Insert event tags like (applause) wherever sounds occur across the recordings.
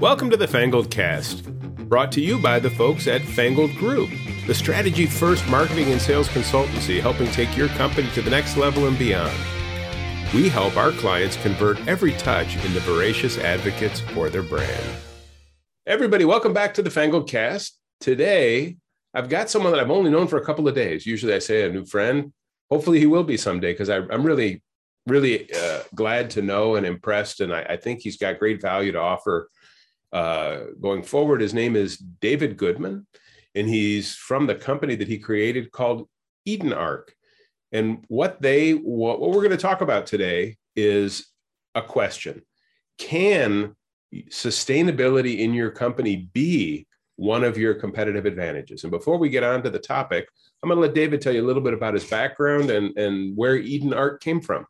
Welcome to the Fangled Cast, brought to you by the folks at Fangled Group, the strategy first marketing and sales consultancy helping take your company to the next level and beyond. We help our clients convert every touch into voracious advocates for their brand. Everybody, welcome back to the Fangled Cast. Today, I've got someone that I've only known for a couple of days. Usually I say a new friend. Hopefully he will be someday because I'm really, really uh, glad to know and impressed. And I, I, think he's got great value to offer uh, going forward. His name is David Goodman, and he's from the company that he created called Eden Ark. And what they what, what we're going to talk about today is a question. Can sustainability in your company be one of your competitive advantages? And before we get on to the topic, I'm going to let David tell you a little bit about his background and, and where Eden Ark came from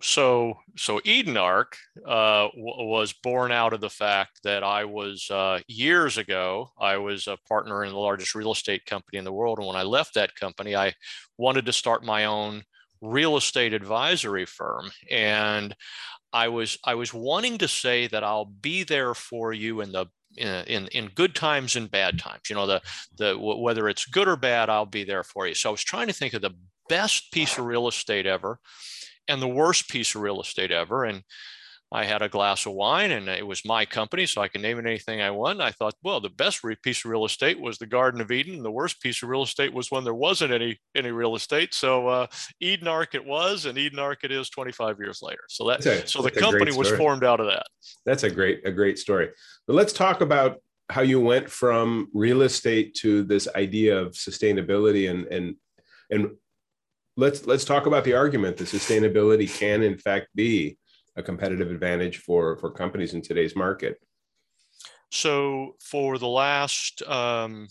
so so Eden Ark uh, w- was born out of the fact that I was uh, years ago I was a partner in the largest real estate company in the world, and when I left that company, I wanted to start my own real estate advisory firm, and I was I was wanting to say that I'll be there for you in the in, in good times and bad times. You know the the whether it's good or bad i'll be there for you. So i was trying to think of the best piece of real estate ever and the worst piece of real estate ever. And I had a glass of wine and it was my company, so I can name it anything I want. I thought, well, the best piece of real estate was the Garden of Eden. And the worst piece of real estate was when there wasn't any any real estate. So uh, Eden Ark it was, and Eden Ark it is 25 years later. So that a, so the company was formed out of that. That's a great a great story. But let's talk about how you went from real estate to this idea of sustainability and and and let's let's talk about the argument that sustainability can in fact be a competitive advantage for for companies in today's market. So for the last um,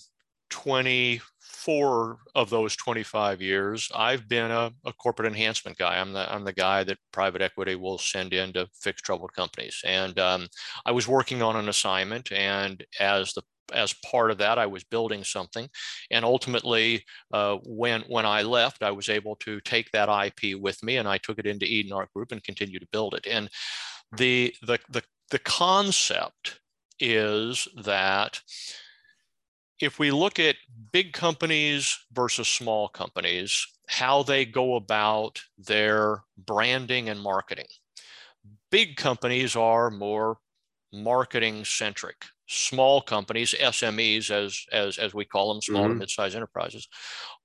24 of those 25 years i've been a, a, corporate enhancement guy. I'm the i'm the guy that private equity will send in to fix troubled companies. And um, i was working on an assignment and as the as part of that, I was building something, and ultimately, uh, when when I left, I was able to take that IP with me, and I took it into Eden Ark Group and continue to build it. And the the the the concept is that if we look at big companies versus small companies, how they go about their branding and marketing. Big companies are more marketing centric small companies, SMEs, as as as we call them, small mm-hmm. to mid-sized enterprises,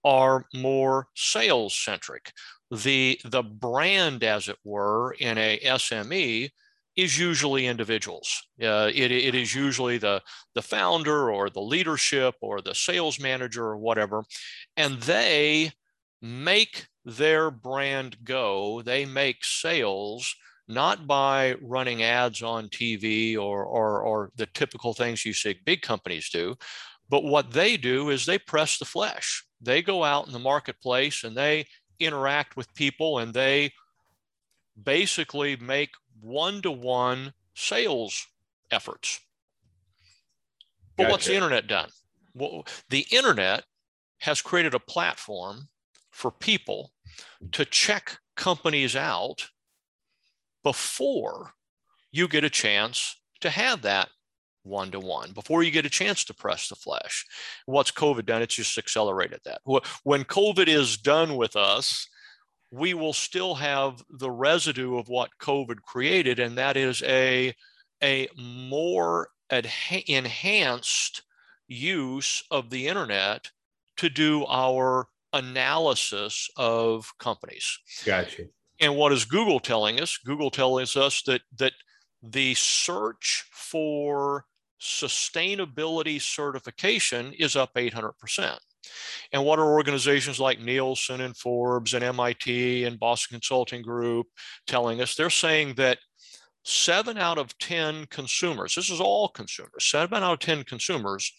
are more sales centric. The the brand, as it were, in a SME is usually individuals. Uh, it, it is usually the, the founder or the leadership or the sales manager or whatever. And they make their brand go, they make sales not by running ads on TV or, or, or the typical things you see big companies do, but what they do is they press the flesh. They go out in the marketplace and they interact with people and they basically make one to one sales efforts. But gotcha. what's the internet done? Well, the internet has created a platform for people to check companies out before you get a chance to have that one to one before you get a chance to press the flesh. What's COVID done? It's just accelerated that. When COVID is done with us, we will still have the residue of what COVID created, and that is a, a more adha- enhanced use of the internet to do our analysis of companies. Gotcha. And what is Google telling us? Google tells us that that the search for sustainability certification is up 800%. And what are organizations like Nielsen and Forbes and MIT and Boston Consulting Group telling us? They're saying that seven out of 10 consumers, this is all consumers, seven out of 10 consumers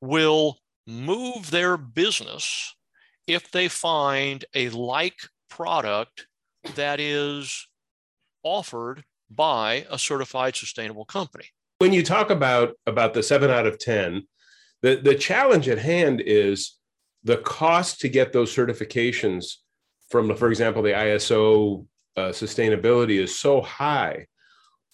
will move their business if they find a like product that is offered by a certified sustainable company. When you talk about about the 7 out of 10, the the challenge at hand is the cost to get those certifications from for example the ISO uh, sustainability is so high.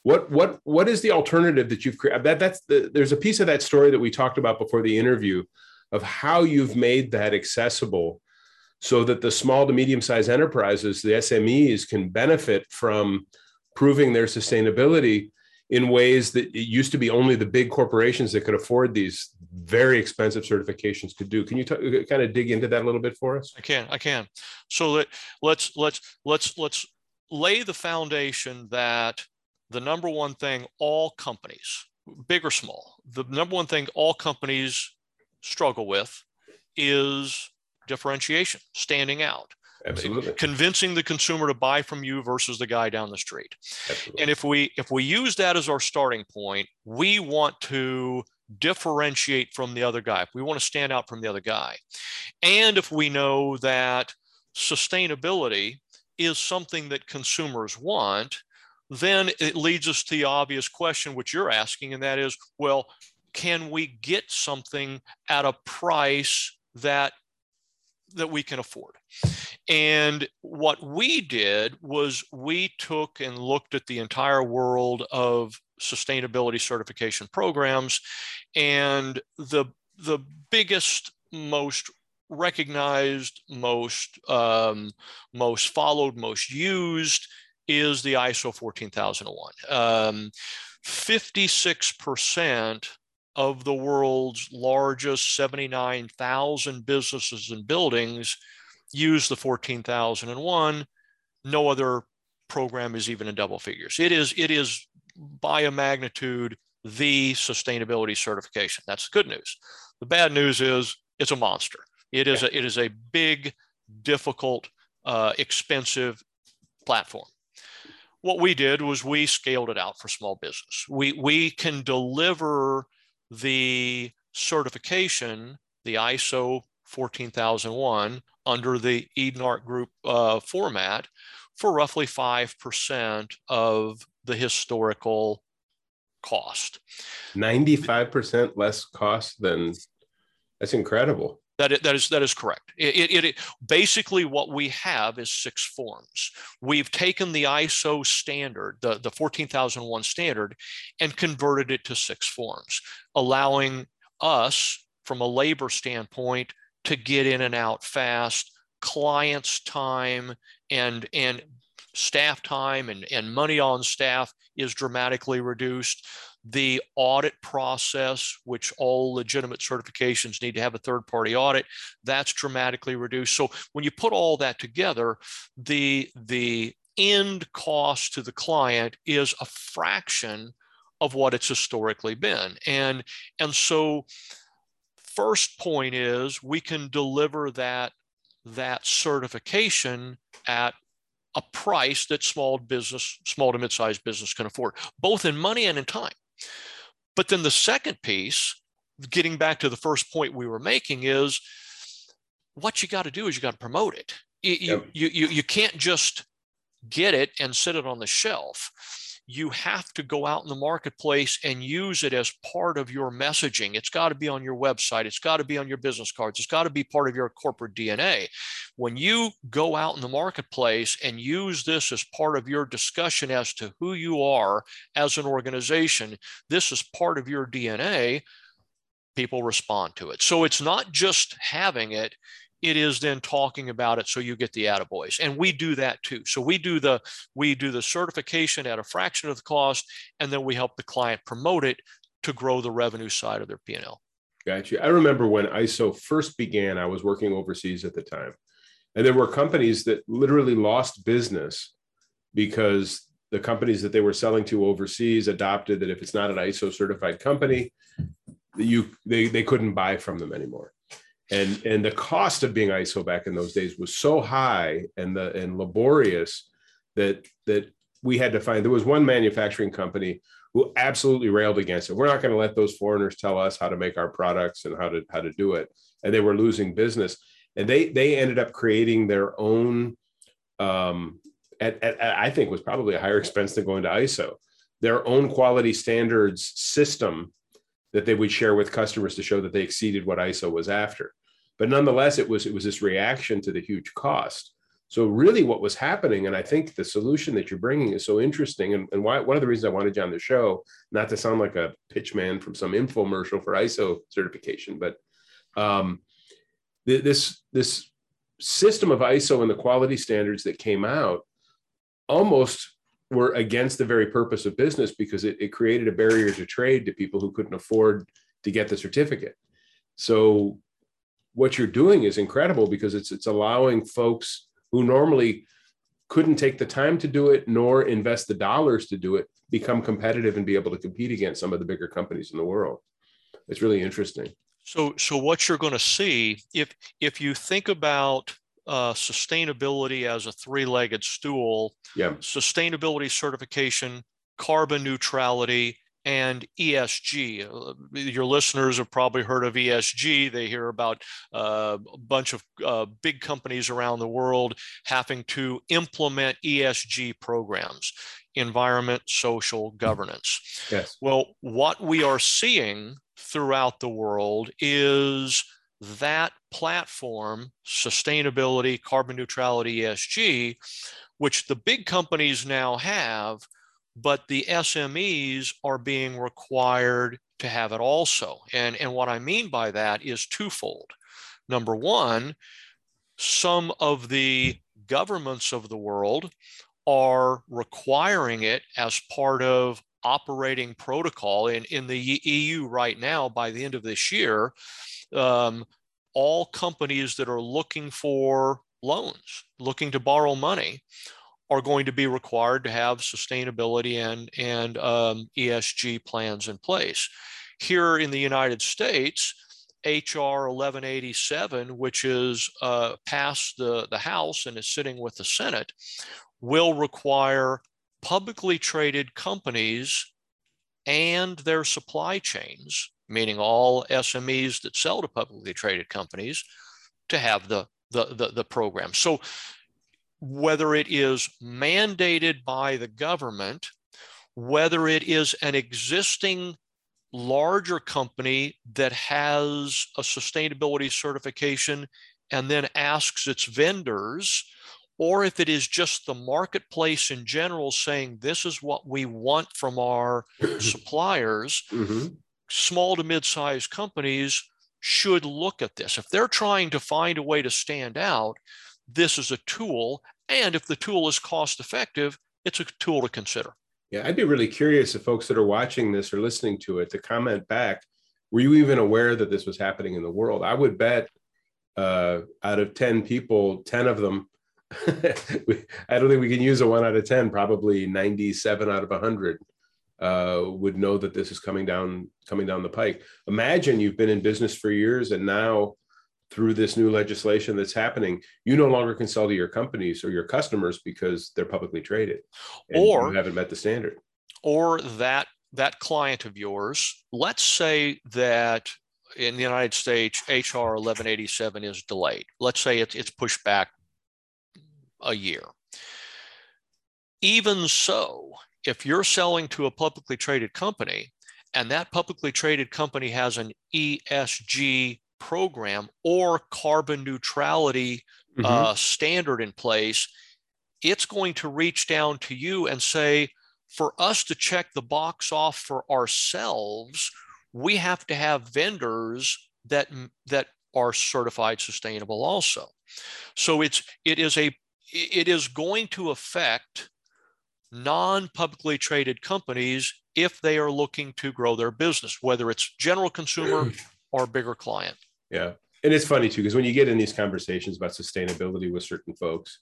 What what what is the alternative that you've created? That that's the, there's a piece of that story that we talked about before the interview of how you've made that accessible so that the small to medium sized enterprises, the SMEs, can benefit from proving their sustainability in ways that it used to be only the big corporations that could afford these very expensive certifications could do. Can you t- uh, kind of dig into that a little bit for us? I can. I can. So let, let's let's let's let's lay the foundation that the number one thing all companies, big or small, the number one thing all companies struggle with is differentiation, standing out. Absolutely. Convincing the consumer to buy from you versus the guy down the street. Absolutely. And if we if we use that as our starting point, we want to differentiate from the other guy. If we want to stand out from the other guy. And if we know that sustainability is something that consumers want, then it leads us to the obvious question, which you're asking, and that is, well, can we get something at a price that that we can afford. And what we did was we took and looked at the entire world of sustainability certification programs and the the biggest most recognized most um, most followed most used is the iso 14001 um, 56% of the world's largest 79,000 businesses and buildings use the 14,001. No other program is even in double figures. It is, it is by a magnitude the sustainability certification. That's the good news. The bad news is it's a monster. It is, yeah. a, it is a big, difficult, uh, expensive platform what we did was we scaled it out for small business. We, we can deliver the certification, the ISO 14001, under the Eden Ark Group uh, format for roughly 5% of the historical cost. 95% less cost than that's incredible. That is, that is, that is correct. It, it, it, basically, what we have is six forms. We've taken the ISO standard, the, the 14001 standard, and converted it to six forms, allowing us, from a labor standpoint, to get in and out fast, clients' time and, and staff time and, and money on staff is dramatically reduced the audit process, which all legitimate certifications need to have a third party audit, that's dramatically reduced. So when you put all that together, the, the end cost to the client is a fraction of what it's historically been. And, and so first point is we can deliver that, that certification at a price that small business, small to mid-sized business can afford, both in money and in time. But then the second piece, getting back to the first point we were making, is what you got to do is you got to promote it. You, yep. you, you, you can't just get it and sit it on the shelf you have to go out in the marketplace and use it as part of your messaging. It's got to be on your website, it's got to be on your business cards, it's got to be part of your corporate DNA. When you go out in the marketplace and use this as part of your discussion as to who you are as an organization, this is part of your DNA people respond to it. So it's not just having it, it is then talking about it so you get the attaboys and we do that too. So we do the we do the certification at a fraction of the cost and then we help the client promote it to grow the revenue side of their p&l gotcha i remember when iso first began i was working overseas at the time and there were companies that literally lost business because the companies that they were selling to overseas adopted that if it's not an iso certified company you they, they couldn't buy from them anymore and and the cost of being ISO back in those days was so high and the and laborious that that we had to find. There was one manufacturing company who absolutely railed against it. We're not going to let those foreigners tell us how to make our products and how to how to do it. And they were losing business. And they they ended up creating their own. Um, at, at, at I think was probably a higher expense than going to ISO. Their own quality standards system that they would share with customers to show that they exceeded what ISO was after. But nonetheless, it was it was this reaction to the huge cost So really what was happening, and I think the solution that you're bringing is so interesting. And, and why, one of the reasons I wanted you on the show, not to sound like a pitch man from some infomercial for ISO certification, but um, this, this system of ISO and the quality standards that came out almost were against the very purpose of business because it, it created a barrier to trade to people who couldn't afford to get the certificate. So what you're doing is incredible because it's it's allowing folks who normally couldn't take the time to do it nor invest the dollars to do it become competitive and be able to compete against some of the bigger companies in the world. It's really interesting. So so what you're going to see if if you think about uh, sustainability as a three-legged stool, yeah. sustainability certification, carbon neutrality, and ESG. Uh, your listeners have probably heard of ESG. They hear about uh, a bunch of uh, big companies around the world having to implement ESG programs environment, social governance. Yes. Well, what we are seeing throughout the world is that platform, sustainability, carbon neutrality, ESG, which the big companies now have, but the SMEs are being required to have it also. And, and what I mean by that is twofold. Number one, some of the governments of the world are requiring it as part of operating protocol. In, in the EU right now, by the end of this year, um, all companies that are looking for loans, looking to borrow money, are going to be required to have sustainability and, and um, ESG plans in place. Here in the United States, HR 1187, which is uh, passed the, the House and is sitting with the Senate, will require publicly traded companies and their supply chains, meaning all SMEs that sell to publicly traded companies, to have the, the, the, the program. So whether it is mandated by the government, whether it is an existing larger company that has a sustainability certification and then asks its vendors, or if it is just the marketplace in general saying, this is what we want from our (clears throat) suppliers, mm-hmm. Small to mid sized companies should look at this. If they're trying to find a way to stand out, this is a tool and if the tool is cost effective, it's a tool to consider. Yeah, I'd be really curious if folks that are watching this or listening to it to comment back. Were you even aware that this was happening in the world? I would bet uh, out of 10 people, 10 of them, (laughs) I don't think we can use a one out of 10, probably 97 out of 100 uh, would know that this is coming down coming down the pike. Imagine you've been in business for years and now through this new legislation that's happening, you no longer can sell to your companies or your customers because they're publicly traded or you haven't met the standard. Or that that client of yours, let's say that in the United States, HR 1187 is delayed. Let's say it's, it's pushed back a year. Even so, if you're selling to a publicly traded company and that publicly traded company has an ESG program or carbon neutrality mm-hmm. uh, standard in place, it's going to reach down to you and say, for us to check the box off for ourselves, we have to have vendors that that are certified sustainable also. So it's it is a it is going to affect non-publicly traded companies if they are looking to grow their business, whether it's general consumer (clears throat) or bigger client. Yeah. And it's funny too, because when you get in these conversations about sustainability with certain folks,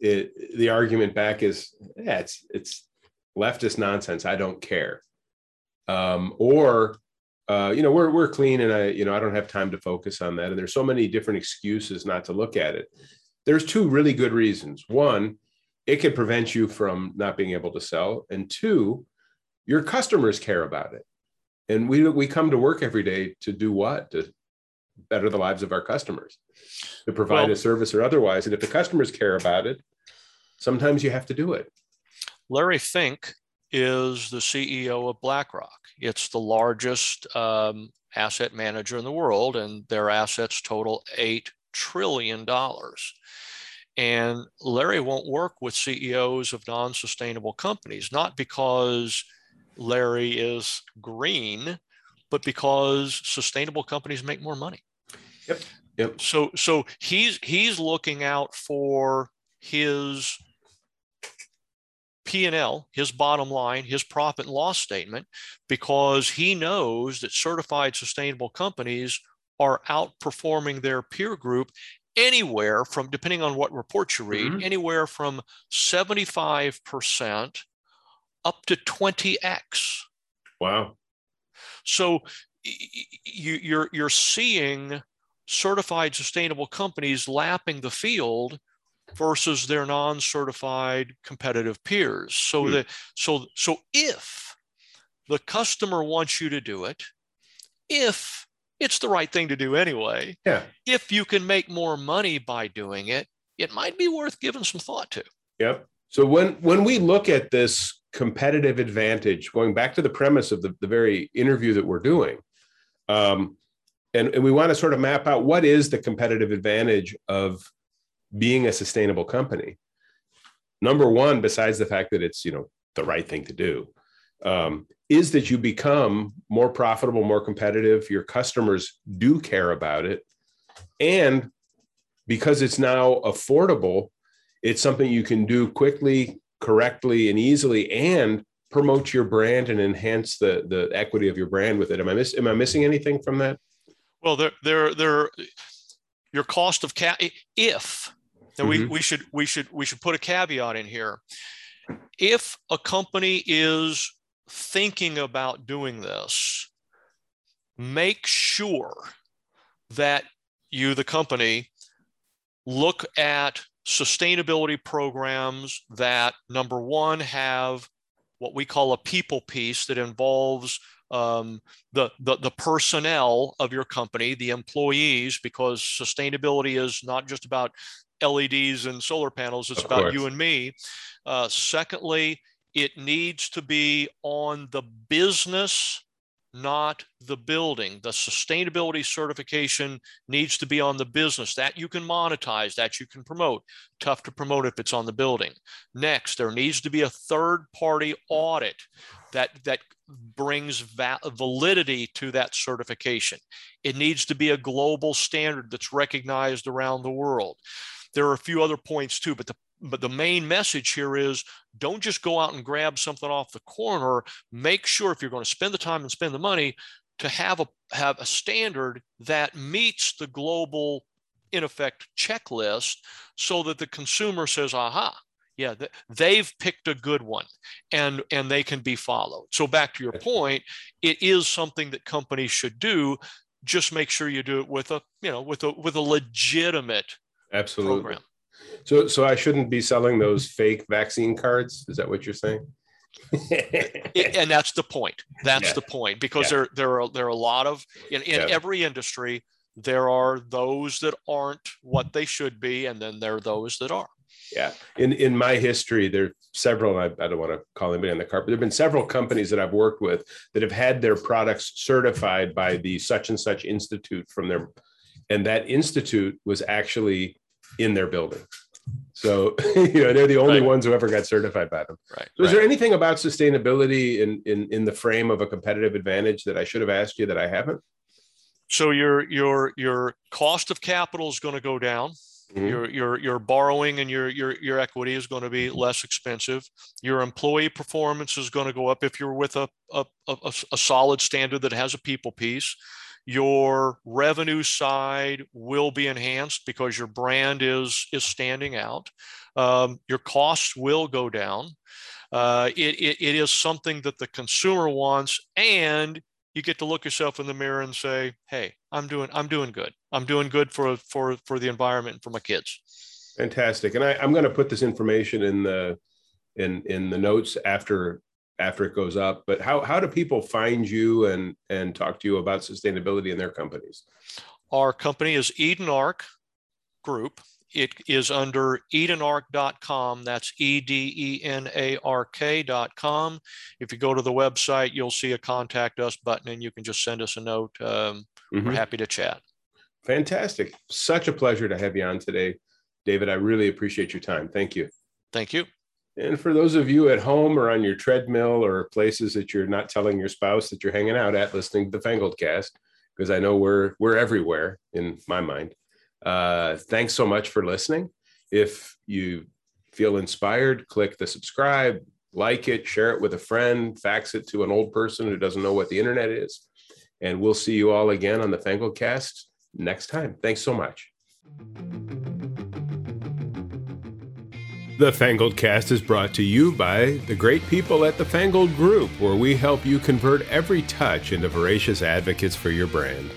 it, the argument back is, yeah, it's, it's leftist nonsense. I don't care. Um, or, uh, you know, we're, we're clean and I, you know, I don't have time to focus on that. And there's so many different excuses not to look at it. There's two really good reasons. One, it could prevent you from not being able to sell. And two, your customers care about it. And we, we come to work every day to do what? To better the lives of our customers to provide well, a service or otherwise. And if the customers care about it, sometimes you have to do it. Larry Fink is the CEO of BlackRock. It's the largest um, asset manager in the world, and their assets total $8 trillion. And Larry won't work with CEOs of non sustainable companies, not because Larry is green, but because sustainable companies make more money. Yep. Yep. So so he's he's looking out for his P&L, his bottom line, his profit and loss statement because he knows that certified sustainable companies are outperforming their peer group anywhere from depending on what reports you read, mm-hmm. anywhere from 75% up to 20x. Wow. So you, you're you're seeing certified sustainable companies lapping the field versus their non-certified competitive peers. So hmm. that so so if the customer wants you to do it, if it's the right thing to do anyway, yeah. if you can make more money by doing it, it might be worth giving some thought to. Yep. So when when we look at this competitive advantage, going back to the premise of the, the very interview that we're doing, um, and, and we want to sort of map out what is the competitive advantage of being a sustainable company number one besides the fact that it's you know the right thing to do um, is that you become more profitable more competitive your customers do care about it and because it's now affordable it's something you can do quickly correctly and easily and promote your brand and enhance the the equity of your brand with it am i miss am i missing anything from that well there there there your cost of cap if and mm-hmm. we, we should we should we should put a caveat in here. If a company is thinking about doing this, make sure that you, the company, look at sustainability programs that number one have what we call a people piece that involves um, the, the, the personnel of your company, the employees, because sustainability is not just about LEDs and solar panels. It's of about course. you and me. Uh, secondly, it needs to be on the business, not the building. The sustainability certification needs to be on the business. That you can monetize, that you can promote. Tough to promote if it's on the building. Next, there needs to be a third party audit that, that brings va- validity to that certification. It needs to be a global standard that's recognized around the world. There are a few other points too, but the but the main message here is don't just go out and grab something off the corner. Make sure if you're going to spend the time and spend the money to have a have a standard that meets the global in effect checklist so that the consumer says aha yeah they've picked a good one and and they can be followed so back to your point it is something that companies should do just make sure you do it with a you know with a with a legitimate Absolutely. Program. So, so I shouldn't be selling those (laughs) fake vaccine cards. Is that what you're saying? (laughs) and that's the point. That's yeah. the point because yeah. there there are there are a lot of in, in yeah. every industry there are those that aren't what they should be, and then there are those that are. Yeah. In in my history, there are several. I, I don't want to call anybody on the carpet. There have been several companies that I've worked with that have had their products certified by the such and such institute from their, and that institute was actually in their building. So, (laughs) you know, they're the only right. ones who ever got certified by them. Right. So, is right. there anything about sustainability in, in in the frame of a competitive advantage that I should have asked you that I haven't? So your your your cost of capital is going to go down. Mm-hmm. Your your your borrowing and your your your equity is going to be less expensive. Your employee performance is going to go up if you're with a a, a, a solid standard that has a people piece your revenue side will be enhanced because your brand is is standing out. Um, your costs will go down. Uh, it, it, it is something that the consumer wants and you get to look yourself in the mirror and say hey i'm doing i'm doing good. I'm doing good for for for the environment and for my kids. Fantastic. And I, i'm going to put this information in the in in the notes after after it goes up. But how how do people find you and and talk to you about sustainability in their companies? Our company is Eden Ark Group. It is under edenark.com. That's E D E N A R K.com. If you go to the website, you'll see a contact us button and you can just send us a note. Um, mm-hmm. We're happy to chat. Fantastic. Such a pleasure to have you on today. David, I really appreciate your time. Thank you. Thank you. And for those of you at home or on your treadmill or places that you're not telling your spouse that you're hanging out at listening to the Fangled cast, because I know we're we're everywhere in my mind. Uh, thanks so much for listening. If you feel inspired, click the subscribe, like it, share it with a friend, fax it to an old person who doesn't know what the internet is. And we'll see you all again on the Fangled cast next time. Thanks so much. The Fangled Cast is brought to you by the great people at the Fangled Group, where we help you convert every touch into voracious advocates for your brand.